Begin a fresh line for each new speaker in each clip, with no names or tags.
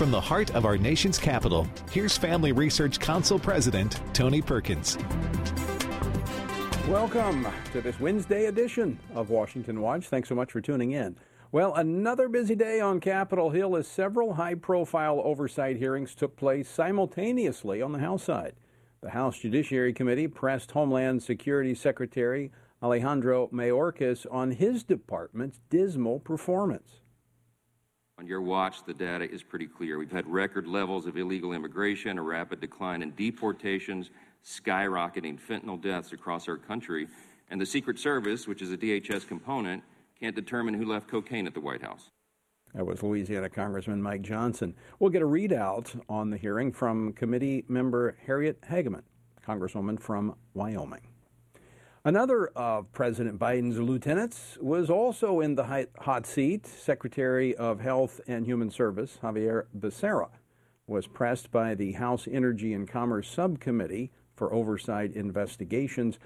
From the heart of our nation's capital, here's Family Research Council President Tony Perkins.
Welcome to this Wednesday edition of Washington Watch. Thanks so much for tuning in. Well, another busy day on Capitol Hill as several high profile oversight hearings took place simultaneously on the House side. The House Judiciary Committee pressed Homeland Security Secretary Alejandro Mayorkas on his department's dismal performance.
On your watch, the data is pretty clear. We've had record levels of illegal immigration, a rapid decline in deportations, skyrocketing fentanyl deaths across our country, and the Secret Service, which is a DHS component, can't determine who left cocaine at the White House.
That was Louisiana Congressman Mike Johnson. We'll get a readout on the hearing from committee member Harriet Hageman, Congresswoman from Wyoming. Another of President Biden's lieutenants was also in the hot seat. Secretary of Health and Human Service, Xavier Becerra, was pressed by the House Energy and Commerce Subcommittee for Oversight Investigations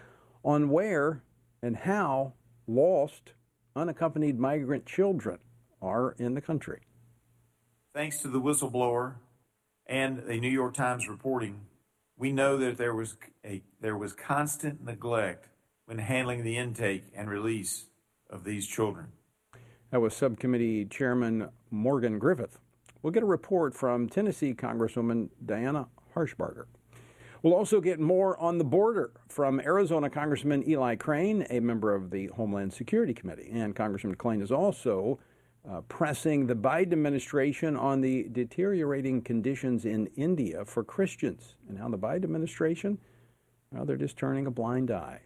on where and how lost unaccompanied migrant children are in the country.
Thanks to the whistleblower and the New York Times reporting, we know that there was a there was constant neglect when handling the intake and release of these children.
That was Subcommittee Chairman Morgan Griffith. We'll get a report from Tennessee Congresswoman Diana Harshbarger. We'll also get more on the border from Arizona Congressman Eli Crane, a member of the Homeland Security Committee. And Congressman Crane is also uh, pressing the Biden administration on the deteriorating conditions in India for Christians. And how the Biden administration, well, they're just turning a blind eye.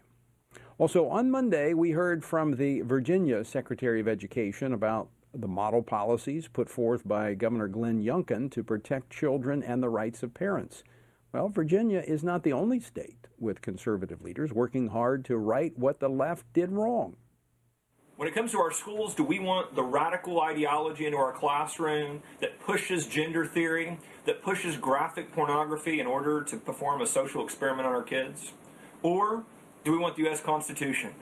Also, on Monday, we heard from the Virginia Secretary of Education about the model policies put forth by Governor Glenn Youngkin to protect children and the rights of parents. Well, Virginia is not the only state with conservative leaders working hard to right what the left did wrong.
When it comes to our schools, do we want the radical ideology into our classroom that pushes gender theory, that pushes graphic pornography in order to perform a social experiment on our kids? Or do we want the U.S. Constitution?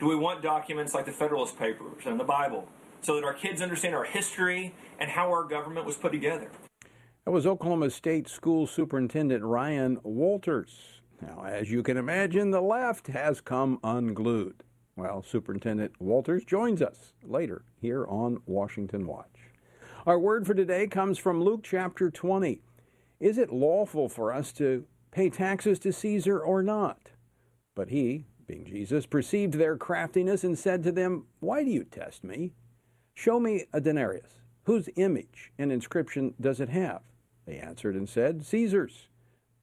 Do we want documents like the Federalist Papers and the Bible so that our kids understand our history and how our government was put together?
That was Oklahoma State School Superintendent Ryan Walters. Now, as you can imagine, the left has come unglued. Well, Superintendent Walters joins us later here on Washington Watch. Our word for today comes from Luke chapter 20. Is it lawful for us to pay taxes to Caesar or not? But he, being Jesus, perceived their craftiness and said to them, Why do you test me? Show me a denarius. Whose image and inscription does it have? They answered and said, Caesar's.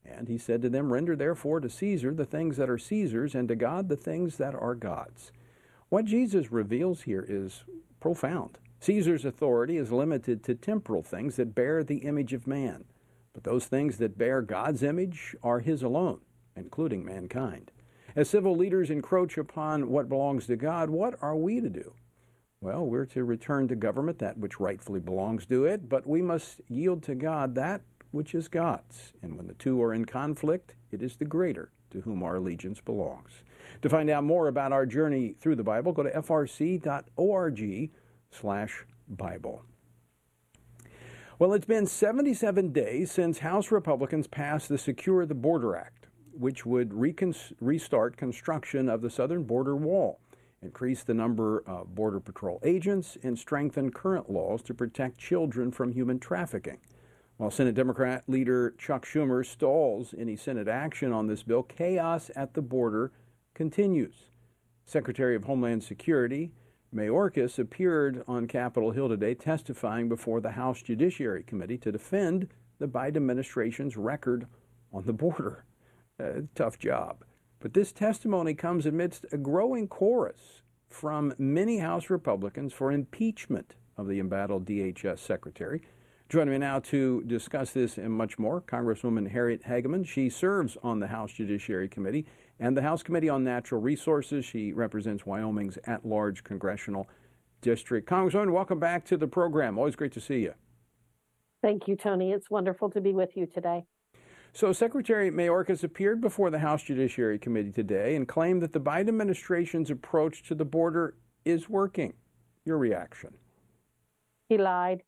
And he said to them, Render therefore to Caesar the things that are Caesar's, and to God the things that are God's. What Jesus reveals here is profound. Caesar's authority is limited to temporal things that bear the image of man, but those things that bear God's image are his alone, including mankind. As civil leaders encroach upon what belongs to God, what are we to do? Well, we're to return to government that which rightfully belongs to it, but we must yield to God that which is God's. And when the two are in conflict, it is the greater to whom our allegiance belongs. To find out more about our journey through the Bible, go to frc.org slash Bible. Well, it's been 77 days since House Republicans passed the Secure the Border Act which would restart construction of the southern border wall, increase the number of Border Patrol agents, and strengthen current laws to protect children from human trafficking. While Senate Democrat leader Chuck Schumer stalls any Senate action on this bill, chaos at the border continues. Secretary of Homeland Security Mayorkas appeared on Capitol Hill today testifying before the House Judiciary Committee to defend the Biden administration's record on the border. A tough job. But this testimony comes amidst a growing chorus from many House Republicans for impeachment of the embattled DHS secretary. Joining me now to discuss this and much more, Congresswoman Harriet Hageman. She serves on the House Judiciary Committee and the House Committee on Natural Resources. She represents Wyoming's at large congressional district. Congresswoman, welcome back to the program. Always great to see you.
Thank you, Tony. It's wonderful to be with you today.
So, Secretary Mayorkas appeared before the House Judiciary Committee today and claimed that the Biden administration's approach to the border is working. Your reaction?
He lied.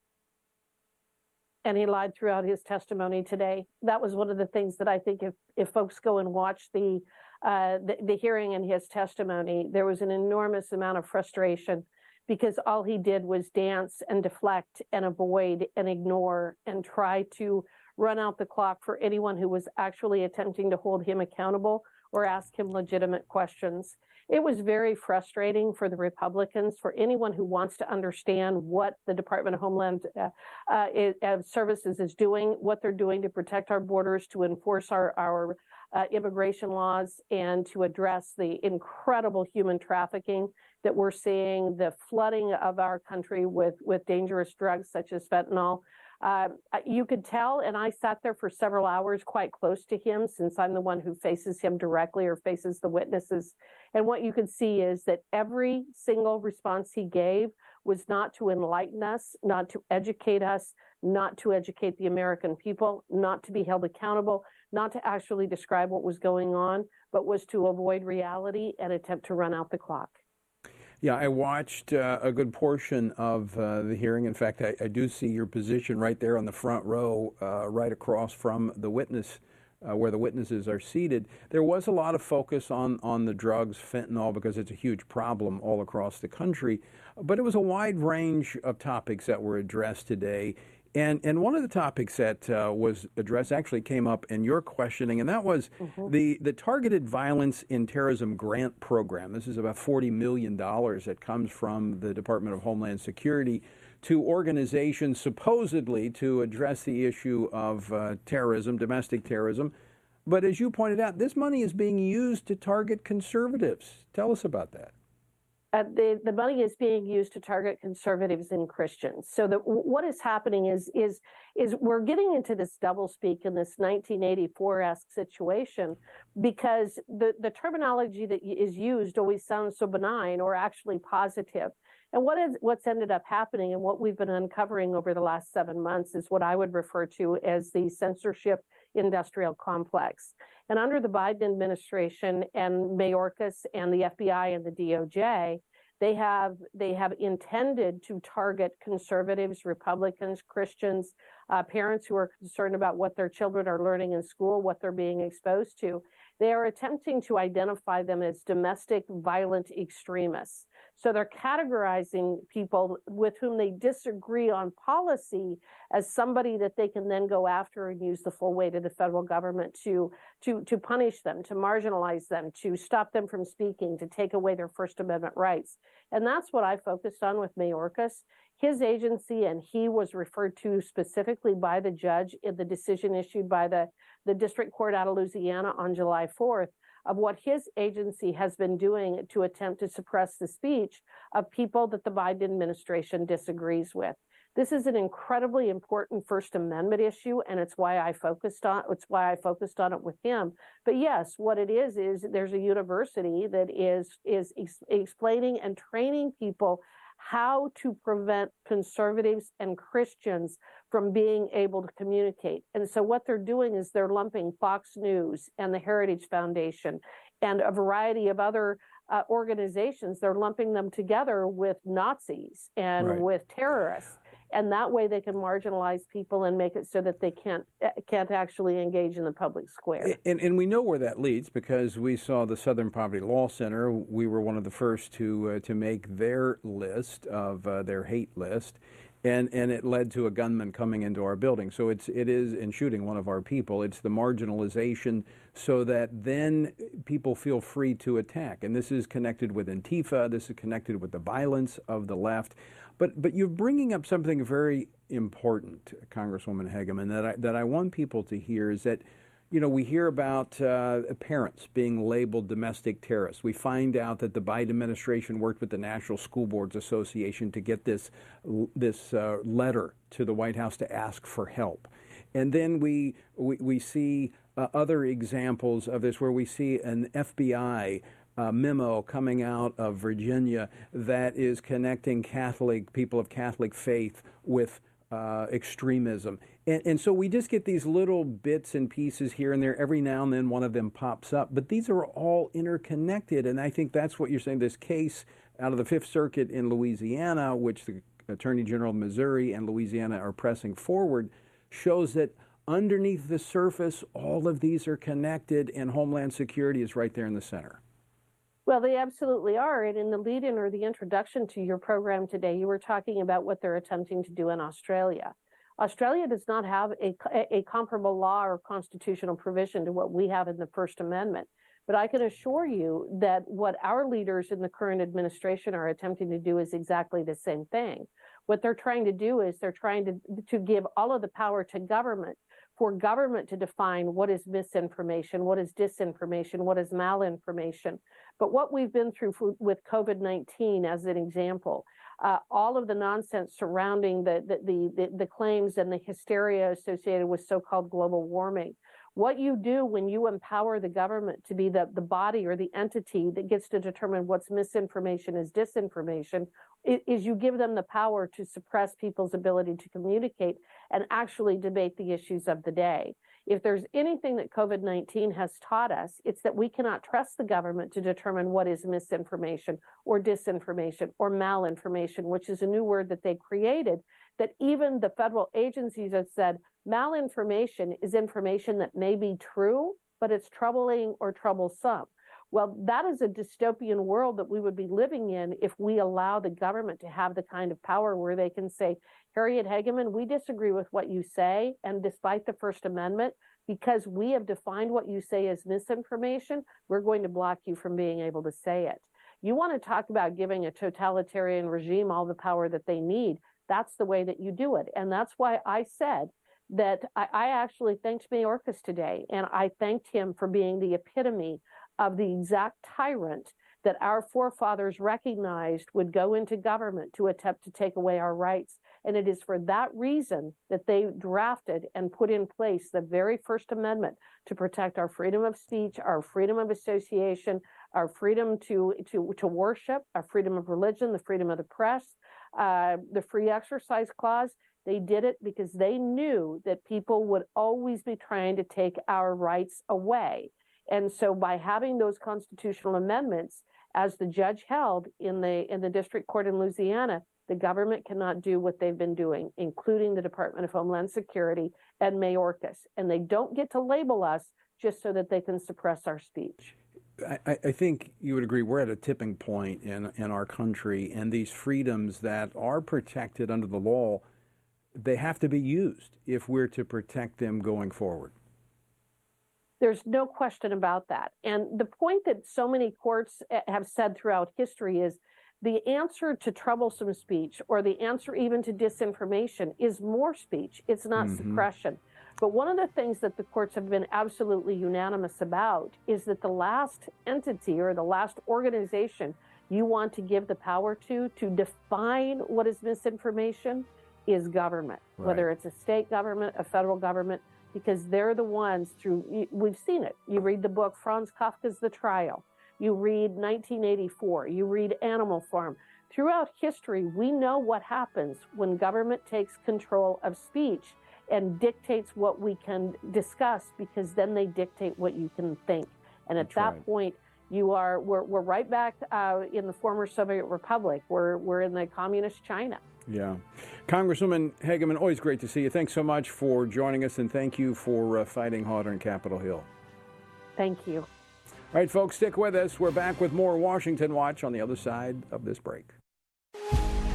and he lied throughout his testimony today. That was one of the things that I think if, if folks go and watch the, uh, the, the hearing and his testimony, there was an enormous amount of frustration because all he did was dance and deflect and avoid and ignore and try to run out the clock for anyone who was actually attempting to hold him accountable or ask him legitimate questions. It was very frustrating for the Republicans, for anyone who wants to understand what the Department of Homeland uh, uh, Services is doing, what they're doing to protect our borders, to enforce our, our uh, immigration laws, and to address the incredible human trafficking that we're seeing, the flooding of our country with, with dangerous drugs such as fentanyl. Uh, you could tell, and I sat there for several hours quite close to him since I'm the one who faces him directly or faces the witnesses. And what you could see is that every single response he gave was not to enlighten us, not to educate us, not to educate the American people, not to be held accountable, not to actually describe what was going on, but was to avoid reality and attempt to run out the clock.
Yeah, I watched uh, a good portion of uh, the hearing. In fact, I, I, do see your position right there on the front row, uh, right across from the witness, uh, where the witnesses are seated. There was a lot of focus on, on the drugs, fentanyl, because it's a huge problem all across the country. But it was a wide range of topics that were addressed today. And, and one of the topics that uh, was addressed actually came up in your questioning, and that was mm-hmm. the, the Targeted Violence in Terrorism Grant Program. This is about $40 million that comes from the Department of Homeland Security to organizations supposedly to address the issue of uh, terrorism, domestic terrorism. But as you pointed out, this money is being used to target conservatives. Tell us about that
uh, the, the money is being used to target conservatives and Christians. So that what is happening is is is we're getting into this doublespeak in this 1984-esque situation because the, the terminology that is used always sounds so benign or actually positive. And what is what's ended up happening and what we've been uncovering over the last seven months is what I would refer to as the censorship industrial complex. And under the Biden administration and Mayorkas and the FBI and the DOJ, they have they have intended to target conservatives, Republicans, Christians, uh, parents who are concerned about what their children are learning in school, what they're being exposed to. They are attempting to identify them as domestic violent extremists. So they're categorizing people with whom they disagree on policy as somebody that they can then go after and use the full weight of the federal government to to to punish them, to marginalize them, to stop them from speaking, to take away their First Amendment rights. And that's what I focused on with Mayorkas. His agency and he was referred to specifically by the judge in the decision issued by the, the district court out of Louisiana on July 4th of what his agency has been doing to attempt to suppress the speech of people that the Biden administration disagrees with. This is an incredibly important First Amendment issue, and it's why I focused on it's why I focused on it with him. But yes, what it is is there's a university that is is ex- explaining and training people how to prevent conservatives and Christians from being able to communicate. And so what they're doing is they're lumping Fox News and the Heritage Foundation and a variety of other uh, organizations. They're lumping them together with Nazis and right. with terrorists and that way they can marginalize people and make it so that they can't eh, can't actually engage in the public square.
And, and we know where that leads because we saw the Southern Poverty Law Center. We were one of the first to uh, to make their list of uh, their hate list. And, and it led to a gunman coming into our building. So it's it is in shooting one of our people. It's the marginalization, so that then people feel free to attack. And this is connected with Antifa. This is connected with the violence of the left. But but you're bringing up something very important, Congresswoman Hageman, that I, that I want people to hear is that. You know, we hear about uh, parents being labeled domestic terrorists. We find out that the Biden administration worked with the National School Boards Association to get this this uh, letter to the White House to ask for help. And then we we, we see uh, other examples of this where we see an FBI uh, memo coming out of Virginia that is connecting Catholic people of Catholic faith with uh, extremism. And, and, so we just get these little bits and pieces here and there. Every now and then one of them pops up, but these are all interconnected. And I think that's what you're saying. This case out of the Fifth Circuit in Louisiana, which the Attorney General of Missouri and Louisiana are pressing forward, shows that underneath the surface, all of these are connected, and Homeland Security is right there in the center.
Well, they absolutely are. And in the lead in or the introduction to your program today, you were talking about what they're attempting to do in Australia. Australia does not have a, a comparable law or constitutional provision to what we have in the First Amendment. But I can assure you that what our leaders in the current administration are attempting to do is exactly the same thing. What they're trying to do is they're trying to, to give all of the power to government for government to define what is misinformation, what is disinformation, what is malinformation. But what we've been through for, with COVID 19 as an example, uh, all of the nonsense surrounding the, the, the, the claims and the hysteria associated with so called global warming. What you do when you empower the government to be the, the body or the entity that gets to determine what's misinformation is disinformation is you give them the power to suppress people's ability to communicate and actually debate the issues of the day. If there's anything that COVID 19 has taught us, it's that we cannot trust the government to determine what is misinformation or disinformation or malinformation, which is a new word that they created. That even the federal agencies have said malinformation is information that may be true, but it's troubling or troublesome. Well, that is a dystopian world that we would be living in if we allow the government to have the kind of power where they can say, Harriet Hageman, we disagree with what you say. And despite the First Amendment, because we have defined what you say as misinformation, we're going to block you from being able to say it. You want to talk about giving a totalitarian regime all the power that they need. That's the way that you do it. And that's why I said that I, I actually thanked Mayorkas today, and I thanked him for being the epitome of the exact tyrant that our forefathers recognized would go into government to attempt to take away our rights. And it is for that reason that they drafted and put in place the very First Amendment to protect our freedom of speech, our freedom of association, our freedom to, to, to worship, our freedom of religion, the freedom of the press, uh, the free exercise clause. They did it because they knew that people would always be trying to take our rights away. And so by having those constitutional amendments, as the judge held in the in the district court in Louisiana, the government cannot do what they've been doing, including the Department of Homeland Security and Mayorkas. And they don't get to label us just so that they can suppress our speech.
I, I, think you would agree we're at a tipping point in, in our country, and these freedoms that are protected under the law, they have to be used if we're to protect them going forward.
There's no question about that. And the point that so many courts eh, have said throughout history is the answer to troublesome speech or the answer even to disinformation is more speech. It's not mm-hmm. suppression. But one of the things that the courts have been absolutely unanimous about is that the last entity or the last organization you want to give the power to to define what is misinformation is government, right. whether it's a state government, a federal government, because they're the ones through, we've seen it. You read the book Franz Kafka's The Trial, you read 1984, you read Animal Farm. Throughout history, we know what happens when government takes control of speech and dictates what we can discuss because then they dictate what you can think. And at That's that right. point, you are we're, we're right back uh, in the former Soviet Republic. We're we're in the communist China.
Yeah. Congresswoman Hageman, always great to see you. Thanks so much for joining us, and thank you for uh, fighting harder in Capitol Hill.
Thank you.
All right, folks, stick with us. We're back with more Washington Watch on the other side of this break.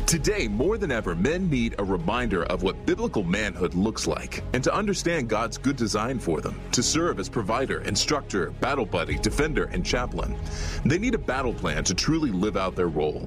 Today, more than ever, men need a reminder of what biblical manhood looks like and to understand God's good design for them, to serve as provider, instructor, battle buddy, defender, and chaplain. They need a battle plan to truly live out their role.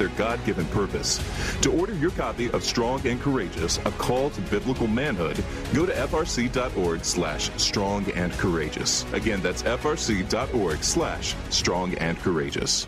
their God given purpose. To order your copy of Strong and Courageous, A Call to Biblical Manhood, go to frc.org slash strong and courageous. Again, that's frc.org slash strong and courageous.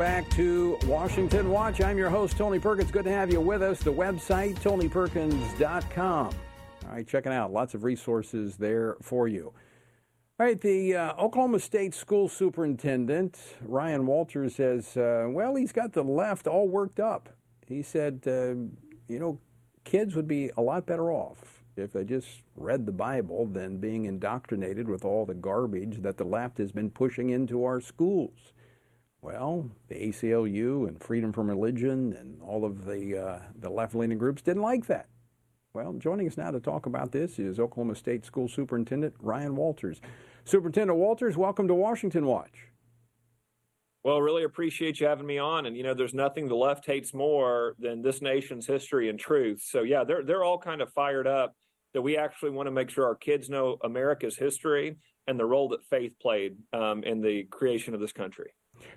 Back to Washington Watch. I'm your host, Tony Perkins. Good to have you with us. The website, tonyperkins.com. All right, check it out. Lots of resources there for you. All right, the uh, Oklahoma State School Superintendent, Ryan Walters, says, uh, well, he's got the left all worked up. He said, uh, you know, kids would be a lot better off if they just read the Bible than being indoctrinated with all the garbage that the left has been pushing into our schools. Well, the ACLU and Freedom from Religion and all of the uh, the left-leaning groups didn't like that. Well, joining us now to talk about this is Oklahoma State School Superintendent Ryan Walters. Superintendent Walters, welcome to Washington Watch.
Well, really appreciate you having me on. And you know, there's nothing the left hates more than this nation's history and truth. So yeah, they're they're all kind of fired up that we actually want to make sure our kids know America's history and the role that faith played um, in the creation of this country.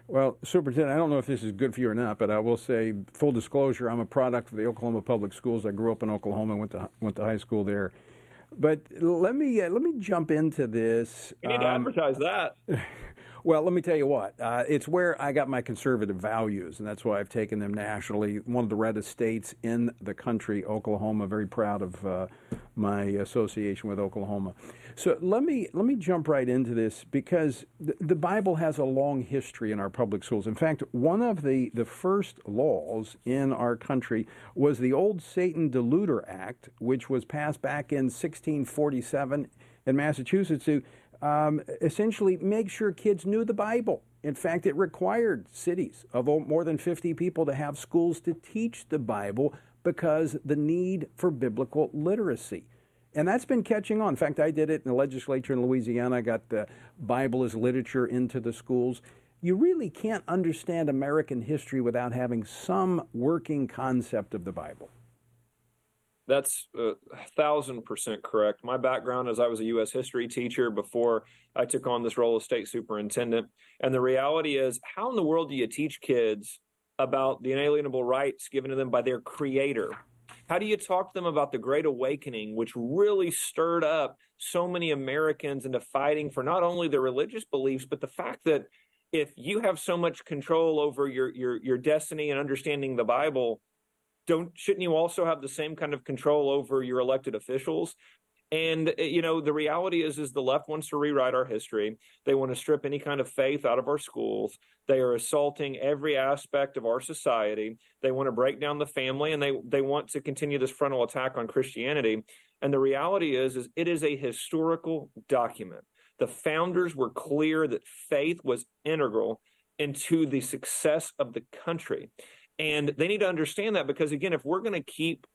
Well, Superintendent, I don't know if this is good for you or not, but I will say, full disclosure, I'm a product of the Oklahoma Public Schools. I grew up in Oklahoma, went to went to high school there. But let me uh, let me jump into this.
You need to um, advertise that.
Well, let me tell you what. Uh, it's where I got my conservative values, and that's why I've taken them nationally. One of the reddest states in the country, Oklahoma. Very proud of uh, my association with Oklahoma. So let me let me jump right into this because the, the Bible has a long history in our public schools. In fact, one of the the first laws in our country was the Old Satan Deluder Act, which was passed back in 1647 in Massachusetts to um, essentially make sure kids knew the Bible. In fact, it required cities of more than 50 people to have schools to teach the Bible because the need for biblical literacy. And that's been catching on. In fact, I did it in the legislature in Louisiana. I got the Bible as literature into the schools. You really can't understand American history without having some working concept of the Bible.
That's uh, a thousand percent correct. My background is I was a U.S. history teacher before I took on this role of state superintendent. And the reality is, how in the world do you teach kids about the inalienable rights given to them by their creator? How do you talk to them about the Great Awakening, which really stirred up so many Americans into fighting for not only their religious beliefs, but the fact that if you have so much control over your your your destiny and understanding the Bible, don't shouldn't you also have the same kind of control over your elected officials? And eh, you know the reality is is the left wants to rewrite our history. They want to strip any kind of faith out of our schools. They are assaulting every aspect of our society. They want to break down the family and they they want to continue this frontal attack on christianity. And the reality is is it is a historical document. The founders were clear that faith was integral into the success of the country. And they need to understand that because, again, if we're going to keep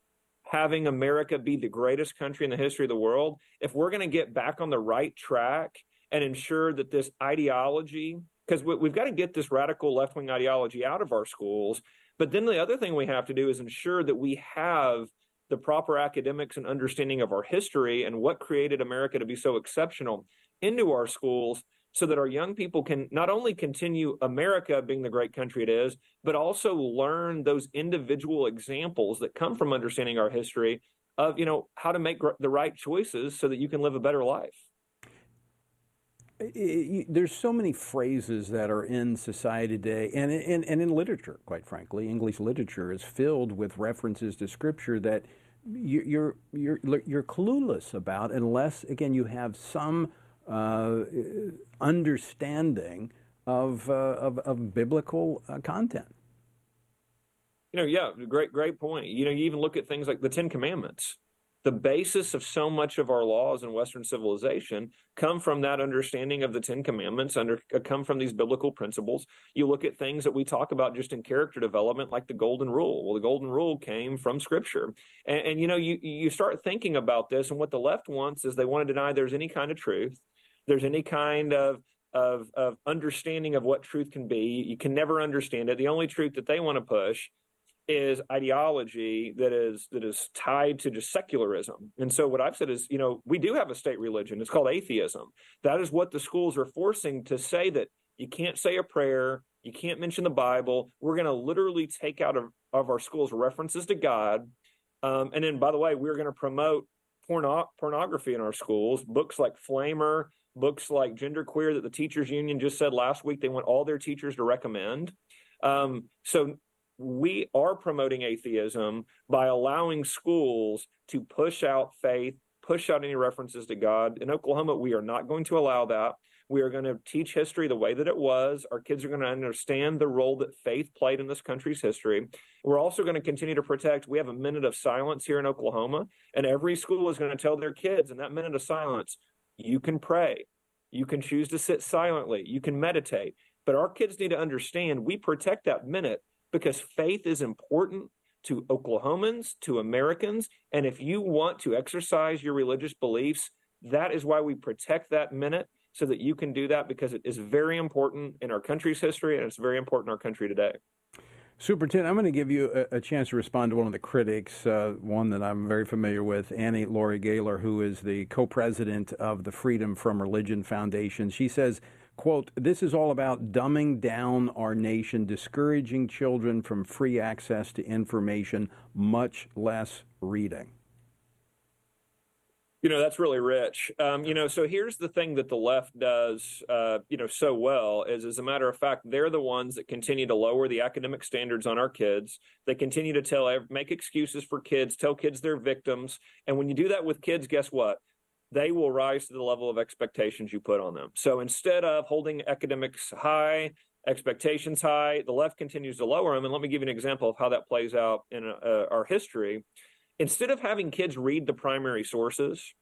having America be the greatest country in the history of the world, if we're going to get back on the right track and ensure that this ideology, because we've got to get this radical left wing ideology out of our schools. But then the other thing we have to do is ensure that we have the proper academics and understanding of our history and what created America to be so exceptional into our schools so that our young people can not only continue America being the great country it is, but also learn those individual examples that come from understanding our history of, you know, how to make the right choices so that you can live a better life.
There's so many phrases that are in society today and in, and in literature, quite frankly. English literature is filled with references to scripture that you're, you're, you're clueless about unless, again, you have some uh, understanding of, uh, of, of, biblical uh, content.
You know, yeah, great, great point. You know, you even look at things like the Ten Commandments. The basis of so much of our laws in Western civilization come from that understanding of the Ten Commandments, under come from these biblical principles. You look at things that we talk about just in character development, like the Golden Rule. Well, the Golden Rule came from Scripture, and, and you know, you you start thinking about this, and what the left wants is they want to deny there's any kind of truth there's any kind of of of understanding of what truth can be. You can never understand it. The only truth that they want to push is ideology that is that is tied to just secularism. And so what I've said is, you know, we do have a state religion. It's called atheism. That is what the schools are forcing to say that you can't say a prayer, you can't mention the Bible. We're going to literally take out of, of our schools references to God. Um, and then, by the way, we're going to promote porno- pornography in our schools, books like Flamer, books like Genderqueer that the teachers union just said last week they want all their teachers to recommend. Um, so we are promoting atheism by allowing schools to push out faith, push out any references to God. In Oklahoma, we are not going to allow that. We are going to teach history the way that it was. Our kids are going to understand the role that faith played in this country's history. We're also going to continue to protect. We have a minute of silence here in Oklahoma, and every school is going to tell their kids in that minute of silence, you can pray. You can choose to sit silently. You can meditate. But our kids need to understand we protect that minute because faith is important to Oklahomans, to Americans. And if you want to exercise your religious beliefs, that is why we protect that minute so that you can do that because it is very important in our country's history and it's very important in our country today.
Superintendent, I'm going to give you a, a, chance to respond to one of the critics, uh, one that I'm very familiar with, Annie Laurie Gaylor, who is the co-president of the Freedom from Religion Foundation. She says, quote, this is all about dumbing down our nation, discouraging children from free access to information, much less reading.
You know, that's really rich. Um, you know, so here's the thing that the left does, uh, you know, so well is, as a matter of fact, they're the ones that continue to lower the academic standards on our kids. They continue to tell, make excuses for kids, tell kids they're victims. And when you do that with kids, guess what? They will rise to the level of expectations you put on them. So instead of holding academics high, expectations high, the left continues to lower them. And let me give you an example of how that plays out in uh, our history instead of having kids read the primary sources,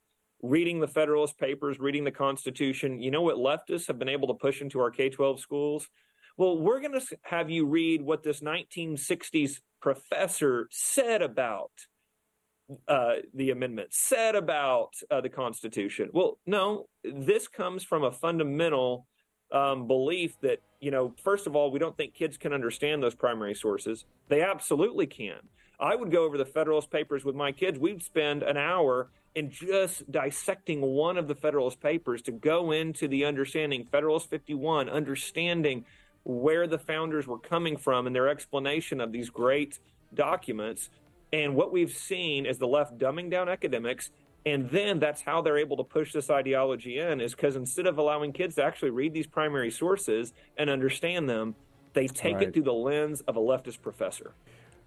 reading the Federalist Papers, reading the Constitution, you know what leftists have been able to push into our K 12 schools? Well, we're going to have you read what this 1960s professor said about uh, the amendment, said about uh, the Constitution. Well, no, this comes from a fundamental um, belief that, you know, first of all, we don't think kids can understand those primary sources. They absolutely can. I would go over the Federalist Papers with my kids. We'd spend an hour in just dissecting one of the Federalist Papers to go into the understanding, Federalist 51, understanding where the founders were coming from and their explanation of these great documents. And what we've seen is the left dumbing down academics. And then that's how they're able to push this ideology in, is because instead of allowing kids to actually read these primary sources and understand them, they take right. it through the lens of a leftist professor.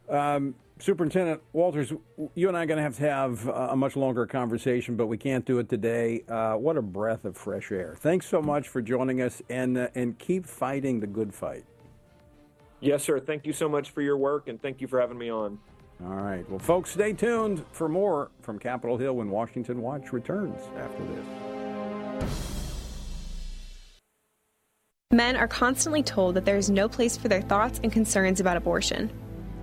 Um, Superintendent Walters, you and I are going to have to have a much longer conversation, but we can't do it today. Uh, what a breath of fresh air. Thanks so much for joining us and, uh, and keep fighting the good fight.
Yes, sir. Thank you so much for your work and thank you for having me on.
All right. Well, folks, stay tuned for more from Capitol Hill when Washington Watch returns after this.
Men are constantly told that there is no place for their thoughts and concerns about abortion.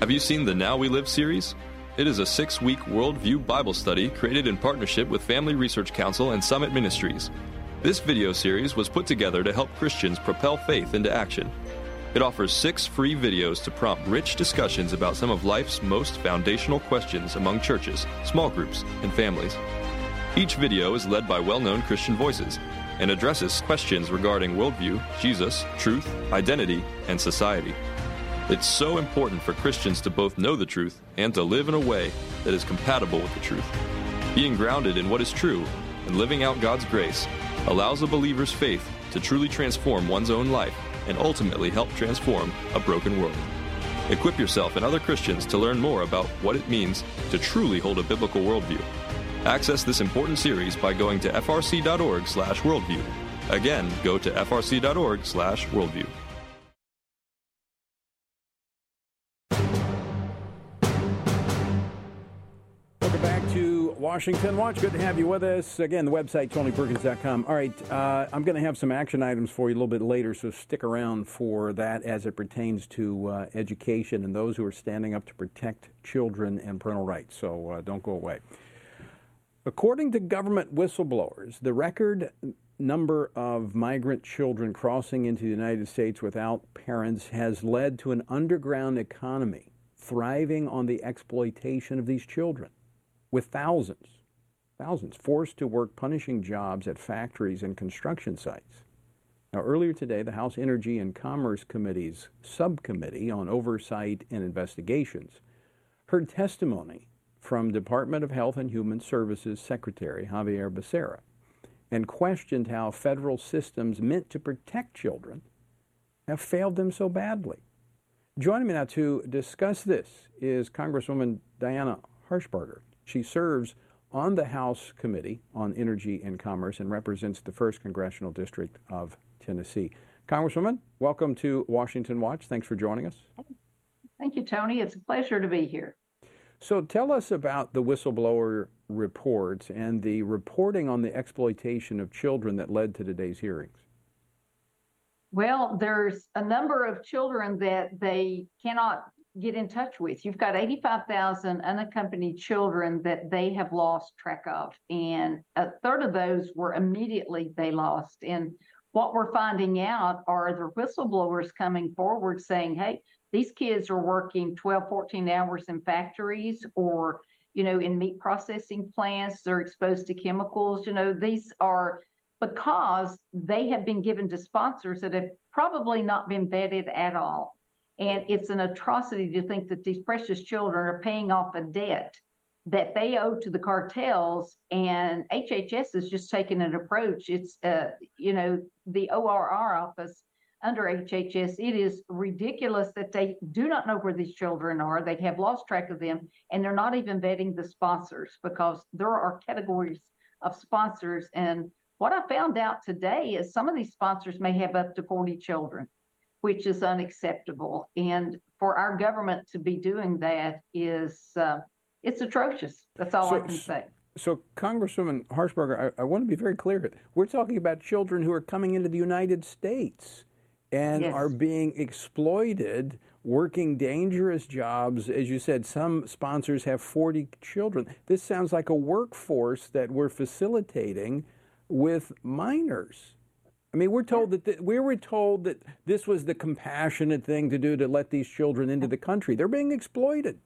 Have you seen the Now We Live series? It is a six week worldview Bible study created in partnership with Family Research Council and Summit Ministries. This video series was put together to help Christians propel faith into action. It offers six free videos to prompt rich discussions about some of life's most foundational questions among churches, small groups, and families. Each video is led by well known Christian voices and addresses questions regarding worldview, Jesus, truth, identity, and society. It's so important for Christians to both know the truth and to live in a way that is compatible with the truth. Being grounded in what is true and living out God's grace allows a believer's faith to truly transform one's own life and ultimately help transform a broken world. Equip yourself and other Christians to learn more about what it means to truly hold a biblical worldview. Access this important series by going to frc.org/worldview. Again, go to frc.org/worldview.
Washington Watch. Good to have you with us. Again, the website, TonyPerkins.com. All right, uh, I'm going to have some action items for you a little bit later, so stick around for that as it pertains to uh, education and those who are standing up to protect children and parental rights. So uh, don't go away. According to government whistleblowers, the record number of migrant children crossing into the United States without parents has led to an underground economy thriving on the exploitation of these children with thousands, thousands forced to work punishing jobs at factories and construction sites. Now, earlier today, the House Energy and Commerce Committee's subcommittee on oversight and investigations heard testimony from Department of Health and Human Services Secretary Xavier Becerra and questioned how federal systems meant to protect children have failed them so badly. Joining me now to discuss this is Congresswoman Diana Harshbarger. She serves on the House Committee on Energy and Commerce and represents the 1st Congressional District of Tennessee. Congresswoman, welcome to Washington Watch. Thanks for joining us.
Thank you, Tony. It's a pleasure to be here.
So tell us about the whistleblower reports and the reporting on the exploitation of children that led to today's hearings.
Well, there's a number of children that they cannot get in touch with. You've got 85,000 unaccompanied children that they have lost track of, and a third of those were immediately they lost. And what we're finding out are the whistleblowers coming forward saying, hey, these kids are working 12, 14 hours in factories or, you know, in meat processing plants. They're exposed to chemicals. You know, these are because they have been given to sponsors that have probably not been vetted at all. And it's an atrocity to think that these precious children are paying off a debt that they owe to the cartels. And HHS has just taken an approach. It's, uh, you know, the ORR office under HHS, it is ridiculous that they do not know where these children are. They have lost track of them, and they're not even vetting the sponsors because there are categories of sponsors. And what I found out today is some of these sponsors may have up to 40 children, which is unacceptable. And for our government to be doing that is uh, it's atrocious. That's all
so,
I can say.
So, Congresswoman Harshbarger, I, I want to be very clear. We're talking about children who are coming into the United States and
Yes.
are being exploited working dangerous jobs. As you said, some sponsors have 40 children. This sounds like a workforce that we're facilitating with minors. I mean, we're told that we were told that this was the compassionate thing to do to let these children into the country. They're being exploited.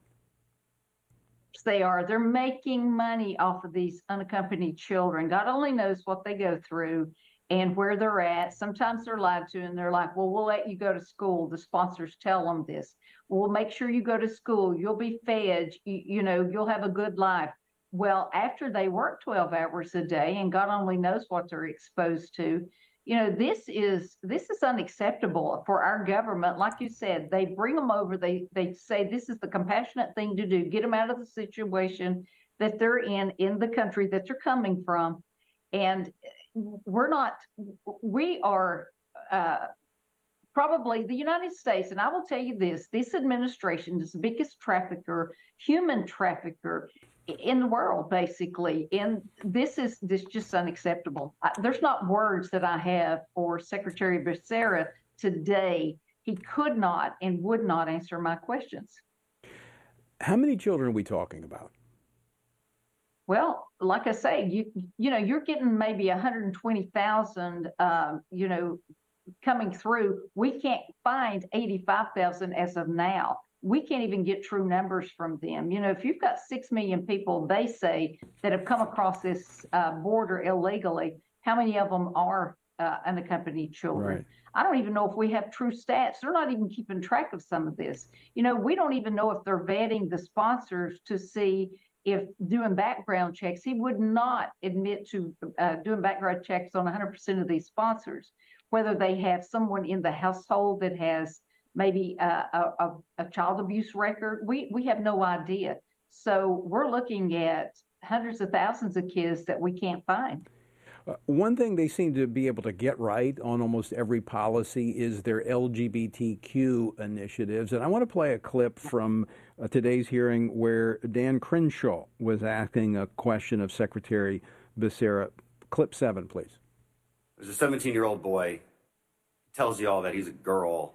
They are. They're making money off of these unaccompanied children. God only knows what they go through and where they're at. Sometimes they're lied to and they're like, well, we'll let you go to school. The sponsors tell them this. We'll make sure you go to school. You'll be fed. You, you know, you'll have a good life. Well, after they work 12 hours a day and God only knows what they're exposed to, you know, this is this is unacceptable for our government. Like you said, they bring them over. They they say this is the compassionate thing to do. Get them out of the situation that they're in in the country that they're coming from, and we're not. We are uh, probably the United States, and I will tell you this: this administration is the biggest trafficker, human trafficker in the world, basically. And this is this just unacceptable. I, there's not words that I have for Secretary Becerra today. He could not and would not answer my questions.
How many children are we talking about?
Well, like I say, you you know you're getting maybe 120,000, um, you know, coming through. We can't find 85,000 as of now we can't even get true numbers from them. You know, if you've got 6 million people, they say, that have come across this uh, border illegally, how many of them are uh, unaccompanied children? Right. I don't even know if we have true stats. They're not even keeping track of some of this. You know, we don't even know if they're vetting the sponsors to see if doing background checks. He would not admit to uh, doing background checks on 100% of these sponsors, whether they have someone in the household that has maybe a, a, a child abuse record. We, we have no idea. So we're looking at hundreds of thousands of kids that we can't find.
Uh, one thing they seem to be able to get right on almost every policy is their LGBTQ initiatives. And I want to play a clip from uh, today's hearing where Dan Crenshaw was asking a question of Secretary Becerra. Clip seven, please.
There's a 17 year old boy tells you all that he's a girl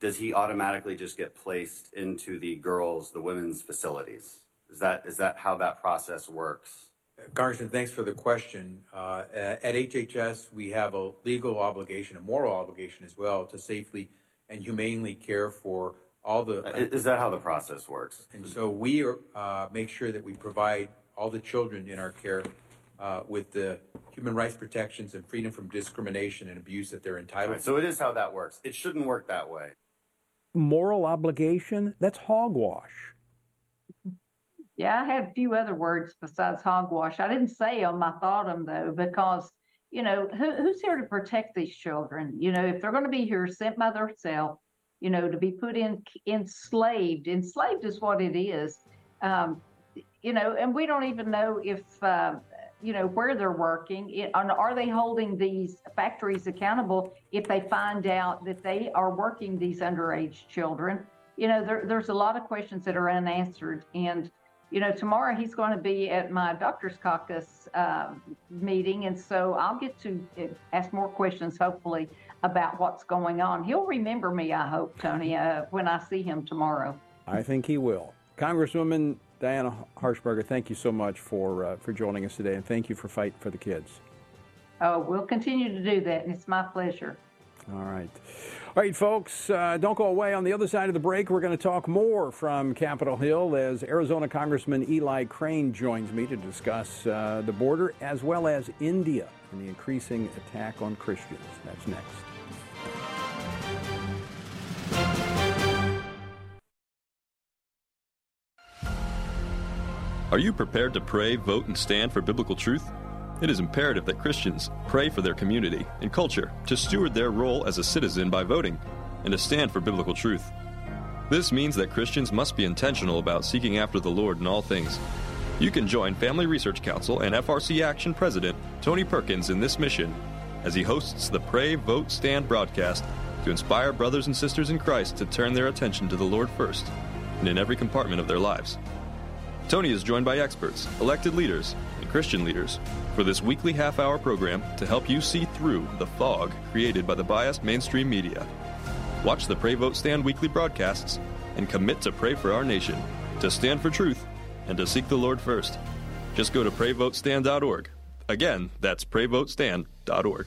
does he automatically just get placed into the girls, the women's facilities? Is that is that how that process works?
Congressman, thanks for the question. Uh, at HHS, we have a legal obligation, a moral obligation as well, to safely and humanely care for all the.
Uh, is that how the process works?
And so we are, uh, make sure that we provide all the children in our care uh, with the human rights protections and freedom from discrimination and abuse that they're entitled right,
to. So it is how that works. It shouldn't work that way
moral obligation, that's hogwash.
Yeah, I had a few other words besides hogwash. I didn't say them, I thought them though, because, you know, who, who's here to protect these children? You know, if they're going to be here sent by themselves, you know, to be put in enslaved, enslaved is what it is. Um, you know, and we don't even know if, uh, you know, where they're working. It, are they holding these factories accountable if they find out that they are working these underage children? You know, there, there's a lot of questions that are unanswered. And, you know, tomorrow he's going to be at my doctor's caucus uh, meeting. And so I'll get to uh, ask more questions, hopefully, about what's going on. He'll remember me, I hope, Tony, uh, when I see him tomorrow.
I think he will. Congresswoman Diana Harshbarger, thank you so much for uh, for joining us today, and thank you for fighting for the kids.
Oh, we'll continue to do that, and it's my pleasure.
All right. All right, folks, uh, don't go away. On the other side of the break, we're going to talk more from Capitol Hill as Arizona Congressman Eli Crane joins me to discuss uh, the border as well as India and the increasing attack on Christians. That's next.
Are you prepared to pray, vote, and stand for biblical truth? It is imperative that Christians pray for their community and culture to steward their role as a citizen by voting and to stand for biblical truth. This means that Christians must be intentional about seeking after the Lord in all things. You can join Family Research Council and FRC Action President Tony Perkins in this mission as he hosts the Pray, Vote, Stand broadcast to inspire brothers and sisters in Christ to turn their attention to the Lord first and in every compartment of their lives. Tony is joined by experts, elected leaders, and Christian leaders for this weekly half hour program to help you see through the fog created by the biased mainstream media. Watch the Pray Vote Stand weekly broadcasts and commit to pray for our nation, to stand for truth, and to seek the Lord first. Just go to PrayVoteStand.org. Again, that's PrayVoteStand.org.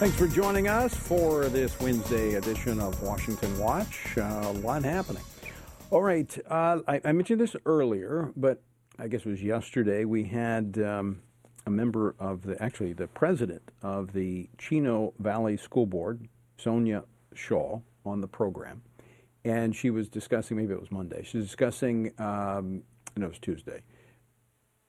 Thanks for joining us for this Wednesday edition of Washington Watch. Uh, a lot happening. All right, uh, I, I, mentioned this earlier, but I guess it was yesterday. We had um, a member of the, actually, the president of the Chino Valley School Board, Sonia Shaw, on the program. And she was discussing, maybe it was Monday, she was discussing, um, no, it was Tuesday,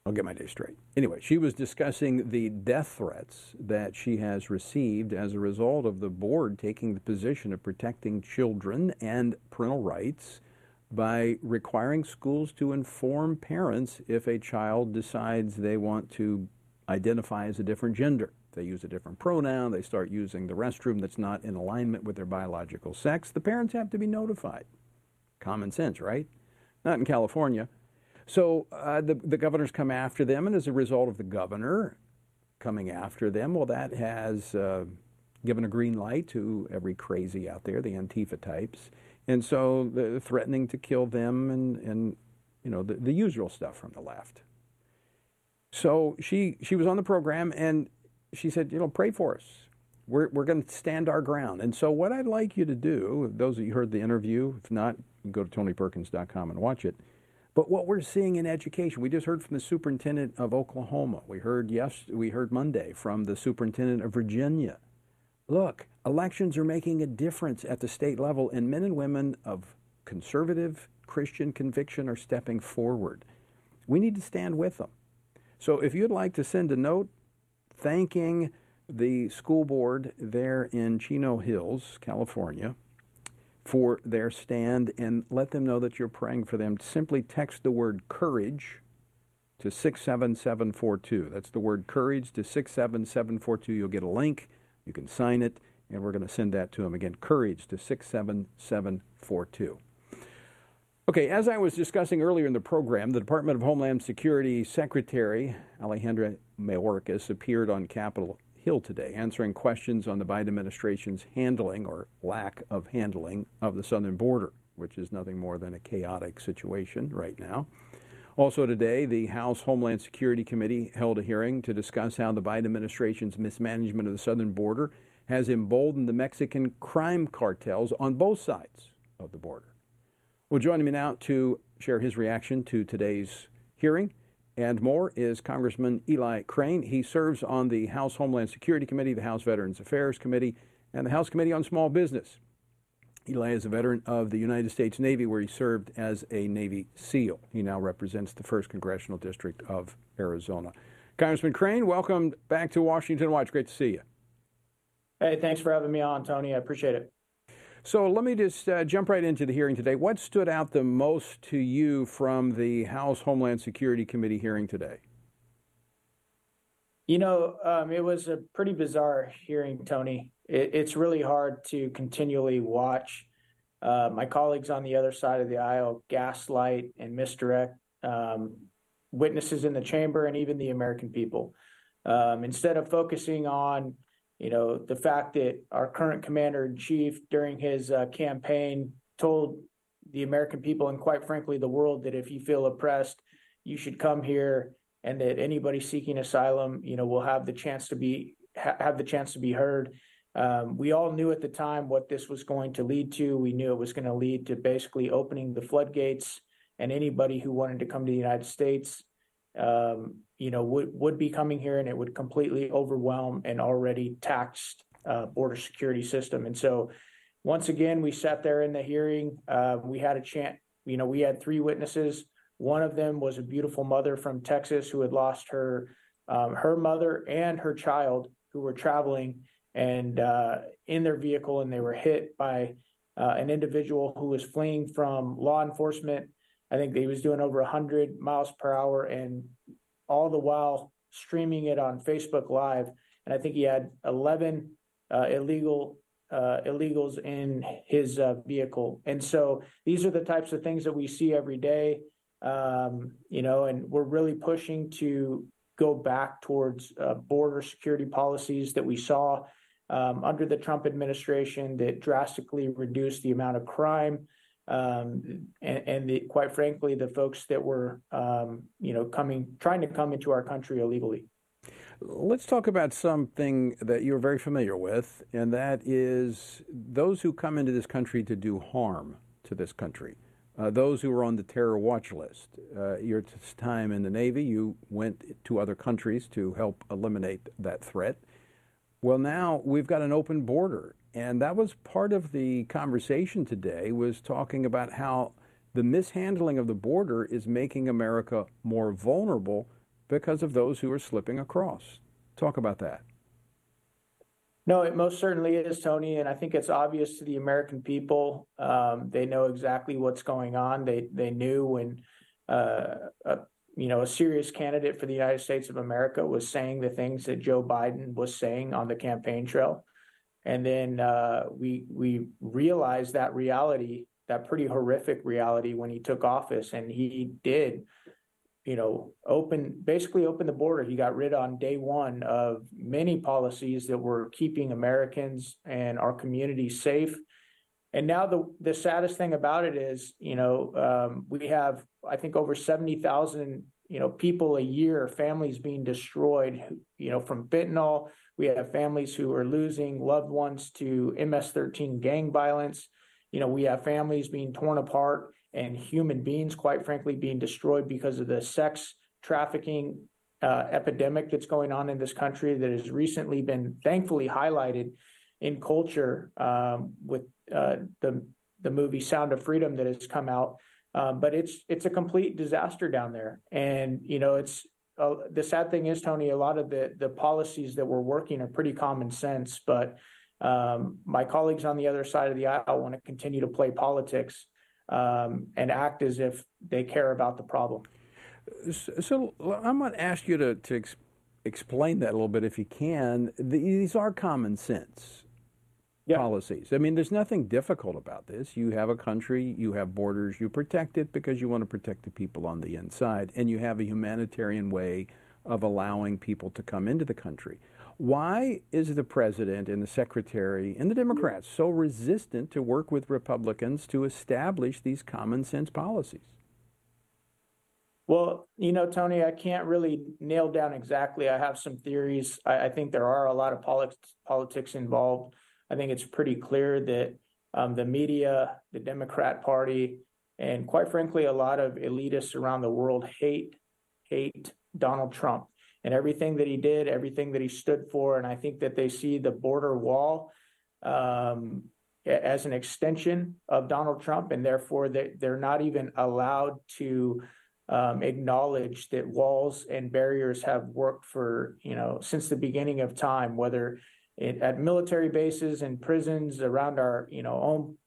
I'll get my day straight. Anyway, she was discussing the death threats that she has received as a result of the board taking the position of protecting children and parental rights by requiring schools to inform parents if a child decides they want to identify as a different gender. They use a different pronoun, they start using the restroom that's not in alignment with their biological sex, the parents have to be notified. Common sense, right? Not in California. So uh, the, the governors come after them, and as a result of the governor coming after them, well, that has uh, given a green light to every crazy out there, the Antifa types. And so they're threatening to kill them and, and you know, the, the usual stuff from the left. So she, she was on the program, and she said, you know, pray for us. We're, we're going to stand our ground. And so, what I'd like you to do, those of you heard the interview, if not, go to tonyperkins.com and watch it. But what we're seeing in education, we just heard from the superintendent of Oklahoma. We heard yes, we heard Monday from the superintendent of Virginia. Look, elections are making a difference at the state level, and men and women of conservative Christian conviction are stepping forward. We need to stand with them. So if you'd like to send a note thanking the school board there in Chino Hills, California, for their stand and let them know that you're praying for them. Simply text the word courage to 67742. That's the word courage to 67742. You'll get a link. You can sign it, and we're going to send that to them. Again, courage to 67742. Okay, as I was discussing earlier in the program, the Department of Homeland Security Secretary Alejandro Mayorkas appeared on Capitol Hill today, answering questions on the Biden administration's handling or lack of handling of the southern border, which is nothing more than a chaotic situation right now. Also today, the House Homeland Security Committee held a hearing to discuss how the Biden administration's mismanagement of the southern border has emboldened the Mexican crime cartels on both sides of the border. Well, joining me now to share his reaction to today's hearing and more is Congressman Eli Crane. He serves on the House Homeland Security Committee, the House Veterans Affairs Committee, and the House Committee on Small Business. Eli is a veteran of the United States Navy, where he served as a Navy SEAL. He now represents the 1st Congressional District of Arizona. Congressman Crane, welcome back to Washington Watch. Great to see you.
Hey, thanks for having me on, Tony. I appreciate it.
So let me just uh, jump right into the hearing today. What stood out the most to you from the House Homeland Security Committee hearing today?
You know, um, it was a pretty bizarre hearing, Tony. It, it's really hard to continually watch uh, my colleagues on the other side of the aisle gaslight and misdirect um, witnesses in the chamber and even the American people. Um, instead of focusing on, you know, the fact that our current commander in chief during his uh, campaign told the American people and quite frankly the world that if you feel oppressed, you should come here and that anybody seeking asylum, you know, will have the chance to be ha- have the chance to be heard. Um, we all knew at the time what this was going to lead to. We knew it was going to lead to basically opening the floodgates, and anybody who wanted to come to the United States, um, you know, would would be coming here, and it would completely overwhelm an already taxed uh, border security system. And so, once again, we sat there in the hearing. Uh, we had a chance. You know, we had three witnesses one of them was a beautiful mother from Texas who had lost her um, her mother and her child who were traveling and uh, in their vehicle, and they were hit by uh, an individual who was fleeing from law enforcement. I think he was doing over 100 miles per hour, and all the while streaming it on Facebook Live. And I think he had 11 uh, illegal uh, illegals in his uh, vehicle. And so these are the types of things that we see every day um, you know, and we're really pushing to go back towards uh, border security policies that we saw um, under the Trump administration that drastically reduced the amount of crime. Um, and, and the, quite frankly, the folks that were, um, you know, coming, trying to come into our country illegally.
Let's talk about something that you're very familiar with, and that is those who come into this country to do harm to this country. Uh, those who are on the terror watch list. Uh, your time in the Navy, you went to other countries to help eliminate that threat. Well, now we've got an open border, and that was part of the conversation today. Was talking about how the mishandling of the border is making America more vulnerable because of those who are slipping across. Talk about that.
No, it most certainly is, Tony, and I think it's obvious to the American people. Um, they know exactly what's going on. They they knew when uh, a, you know a serious candidate for the United States of America was saying the things that Joe Biden was saying on the campaign trail, and then uh, we we realized that reality, that pretty horrific reality, when he took office, and he did you know, open basically open the border. He got rid on day one of many policies that were keeping Americans and our community safe. And now the the saddest thing about it is, you know, um, we have I think over seventy thousand you know people a year, families being destroyed, you know, from fentanyl. We have families who are losing loved ones to MS-13 gang violence. You know, we have families being torn apart and human beings, quite frankly, being destroyed because of the sex trafficking uh, epidemic that's going on in this country that has recently been thankfully highlighted in culture um, with uh, the the movie Sound of Freedom that has come out. Um, but it's it's a complete disaster down there, and you know it's uh, the sad thing is Tony. A lot of the the policies that we're working are pretty common sense, but um, my colleagues on the other side of the aisle want to continue to play politics um, and act as if they care about the problem.
So I'm going to ask you to, to ex- explain that a little bit if you can. These are common sense yeah. policies. I mean, there's nothing difficult about this. You have a country, you have borders, you protect it because you want to protect the people on the inside, and you have a humanitarian way of allowing people to come into the country. Why is the president and the secretary and the Democrats so resistant to work with Republicans to establish these common sense policies?
Well, you know, Tony, I can't really nail down exactly. I have some theories. I, I think there are a lot of politics, politics involved. I think it's pretty clear that um, the media, the Democrat Party, and quite frankly, a lot of elitists around the world hate hate Donald Trump and everything that he did, everything that he stood for. And I think that they see the border wall um, as an extension of Donald Trump, and therefore they, they're not even allowed to um, acknowledge that walls and barriers have worked for you know since the beginning of time, whether it, at military bases and prisons around our you know own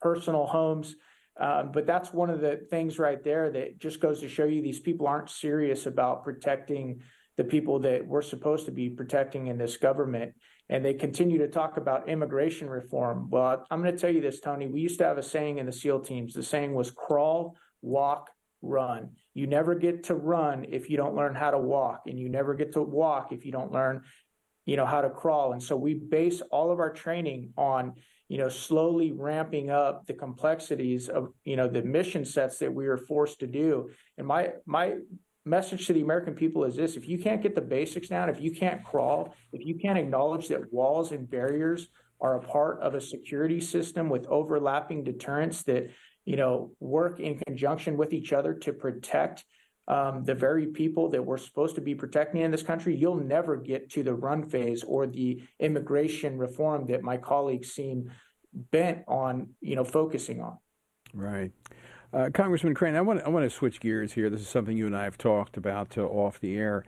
personal homes. Um, but that's one of the things right there that just goes to show you these people aren't serious about protecting the people that we're supposed to be protecting in this government. And they continue to talk about immigration reform. Well, I'm going to tell you this, Tony. We used to have a saying in the SEAL teams. The saying was crawl, walk, run. You never get to run if you don't learn how to walk, and you never get to walk if you don't learn, you know, how to crawl. And so we base all of our training on, you know, slowly ramping up the complexities of, you know, the mission sets that we are forced to do. And my my message to the American people is this: if you can't get the basics down, if you can't crawl, if you can't acknowledge that walls and barriers are a part of a security system with overlapping deterrents that you know, work in conjunction with each other to protect um, the very people that we're supposed to be protecting in this country, you'll never get to the run phase or the immigration reform that my colleagues seem bent on, you know, focusing on.
Right. Uh, Congressman Crane, I want, I want to switch gears here. This is something you and I have talked about uh, off the air.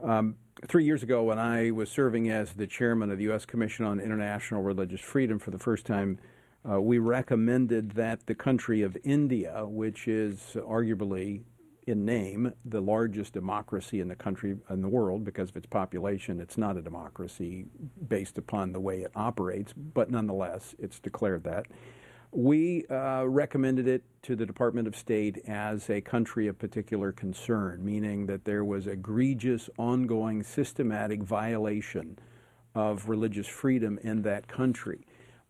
Um, three years ago, when I was serving as the chairman of the U.S. Commission on International Religious Freedom for the first time uh, we recommended that the country of India, which is arguably in name the largest democracy in the country in the world because of its population, it's not a democracy based upon the way it operates, but nonetheless, it's declared that. We uh, recommended it to the Department of State as a country of particular concern, meaning that there was egregious, ongoing, systematic violation of religious freedom in that country.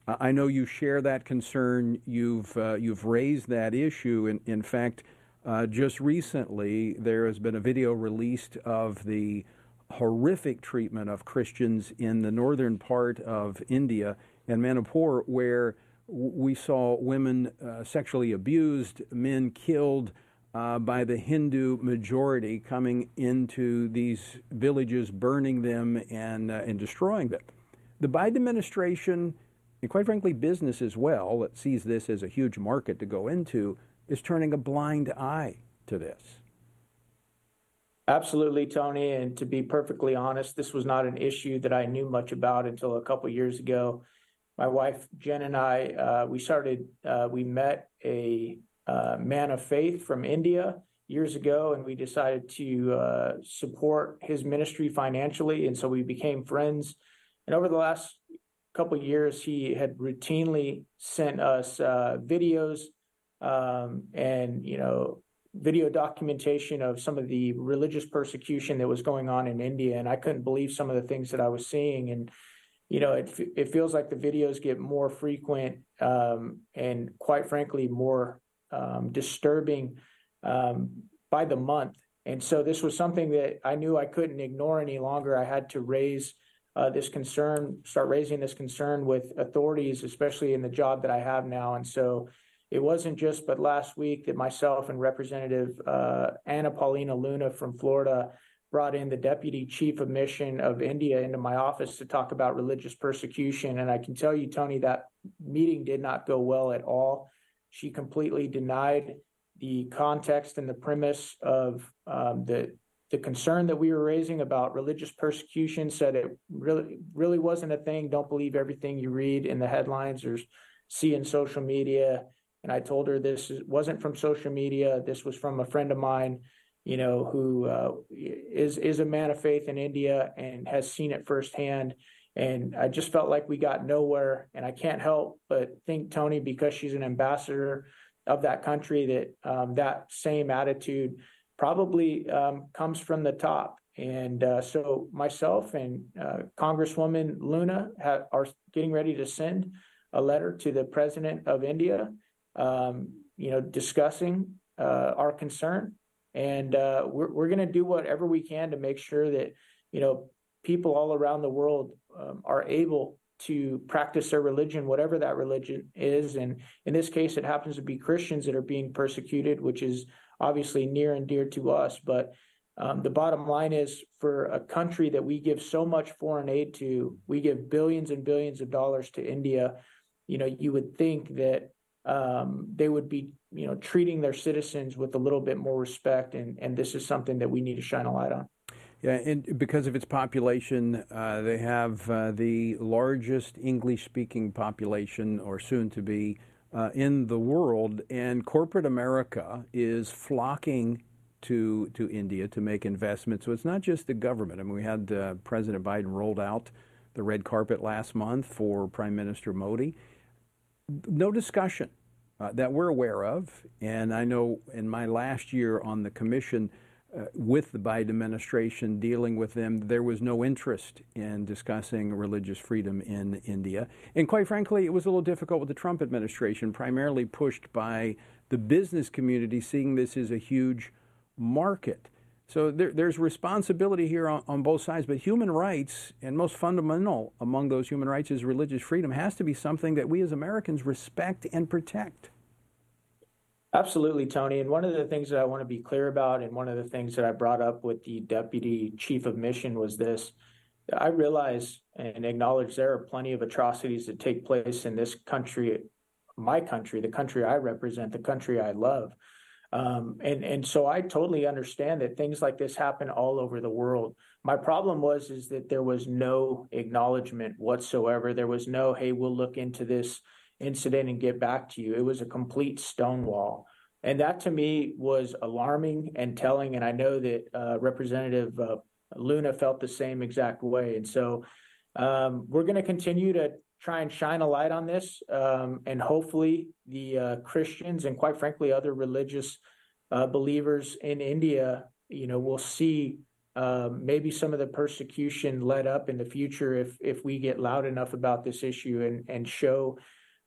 I know you share that concern. You've uh, you've raised that issue. In, in fact, uh, just recently there has been a video released of the horrific treatment of Christians in the northern part of India and Manipur, where we saw women uh, sexually abused, men killed uh, by the Hindu majority coming into these villages, burning them and uh, and destroying them. The Biden administration and quite frankly, business as well, that sees this as a huge market to go into, is turning a blind eye to this.
Absolutely, Tony. And to be perfectly honest, this was not an issue that I knew much about until a couple years ago. My wife Jen and I, uh, we started, uh, we met a uh, man of faith from India years ago, and we decided to uh, support his ministry financially. And so we became friends. And over the last couple years, he had routinely sent us uh, videos and you know video documentation of some of the religious persecution that was going on in India, and I couldn't believe some of the things that I was seeing. And you know, it it feels like the videos get more frequent um, and, quite frankly, more um, disturbing um, by the month. And so this was something that I knew I couldn't ignore any longer. I had to raise uh, this concern, start raising this concern with authorities, especially in the job that I have now. And so it wasn't just but last week that myself and Representative uh, Anna Paulina Luna from Florida brought in the deputy chief of mission of India into my office to talk about religious persecution. And I can tell you, Tony, that meeting did not go well at all. She completely denied the context and the premise of um, the the concern that we were raising about religious persecution said it really really wasn't a thing don't believe everything you read in the headlines or see in social media and i told her this wasn't from social media. This was from a friend of mine you know who uh, is is a man of faith in india and has seen it firsthand. And i just felt like we got nowhere. And i can't help but think tony because she's an ambassador of that country that um, that same attitude probably um, comes from the top. And uh, so myself and uh, Congresswoman Luna ha- are getting ready to send a letter to the president of India, you know, discussing uh, our concern. And uh, we're, to do whatever we can to make sure that, you know, people all around the world um, are able to practice their religion, whatever that religion is. And in this case, it happens to be Christians that are being persecuted, which is obviously near and dear to us. But um, the bottom line is for a country that we give so much foreign aid to, we give billions and billions of dollars to India. You know, you would think that um, they would be, you know, treating their citizens with a little bit more respect, and and this is something that we need to shine a light on.
Yeah, and because of its population, uh, they have uh, the largest English speaking population, or soon to be, uh, in the world. And corporate America is flocking to, to India to make investments. So it's not just the government. I mean, we had uh, President Biden rolled out the red carpet last month for Prime Minister Modi. No discussion uh, that we're aware of. And I know in my last year on the commission, uh, with the Biden administration dealing with them, there was no interest in discussing religious freedom in India. And quite frankly, it was a little difficult with the Trump administration, primarily pushed by the business community seeing this as a huge market. So there, there's responsibility here on, on, both sides, but human rights, and most fundamental among those human rights is religious freedom, has to be something that we as Americans respect and protect.
Absolutely, Tony. And one of the things that I want to be clear about, and one of the things that I brought up with the deputy chief of mission was this. I realize and acknowledge there are plenty of atrocities that take place in this country, my country, the country I represent, the country I love. Um, and and so I totally understand that things like this happen all over the world. My problem was is that there was no acknowledgement whatsoever. There was no, hey, we'll look into this incident and get back to you. It was a complete stonewall. And that to me was alarming and telling. And I know that uh, Representative uh, Luna felt the same exact way. And so um, we're going to continue to try and shine a light on this. Um, and hopefully, the uh, Christians and quite frankly, other religious uh, believers in India, you know, will see. Um, maybe some of the persecution let up in the future if if we get loud enough about this issue and and show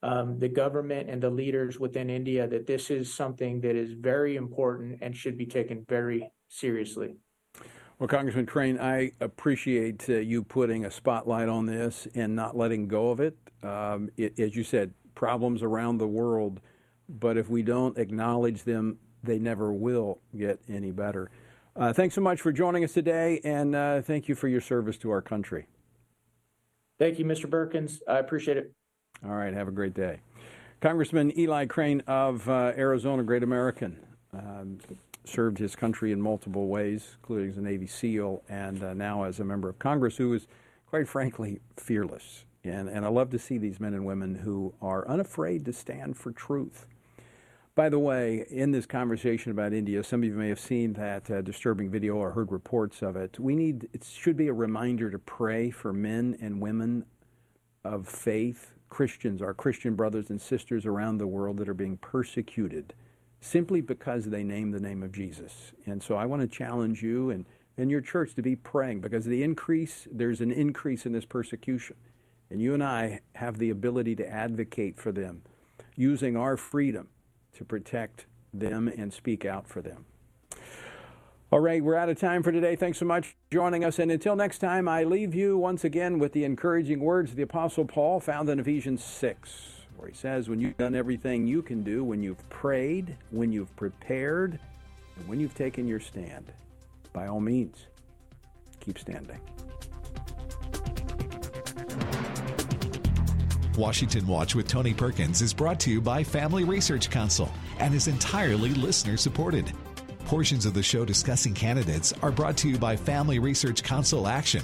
um, the government and the leaders within India that this is something that is very important and should be taken very seriously.
Well, Congressman Crane, I appreciate uh, you putting a spotlight on this and not letting go of it. Um, it. As you said, problems around the world, but if we don't acknowledge them, they never will get any better. Uh, thanks so much for joining us today, and uh, thank you for your service to our country.
Thank you, Mr. Perkins. I appreciate it.
All right. Have a great day. Congressman Eli Crane of uh, Arizona, great American, um, served his country in multiple ways, including as a Navy SEAL and uh, now as a member of Congress, who is, quite frankly, fearless. And, and I love to see these men and women who are unafraid to stand for truth. By the way, in this conversation about India, some of you may have seen that uh, disturbing video or heard reports of it. We need, it should be a reminder to pray for men and women of faith Christians, our Christian brothers and sisters around the world that are being persecuted simply because they name the name of Jesus. And so I want to challenge you and, and your church to be praying because the increase, there's an increase in this persecution. And you and I have the ability to advocate for them using our freedom to protect them and speak out for them. All right, we're out of time for today. Thanks so much for joining us. And until next time, I leave you once again with the encouraging words of the Apostle Paul found in Ephesians 6, where he says, When you've done everything you can do, when you've prayed, when you've prepared, and when you've taken your stand, by all means, keep standing.
Washington Watch with Tony Perkins is brought to you by Family Research Council and is entirely listener supported. Portions of the show discussing candidates are brought to you by Family Research Council Action.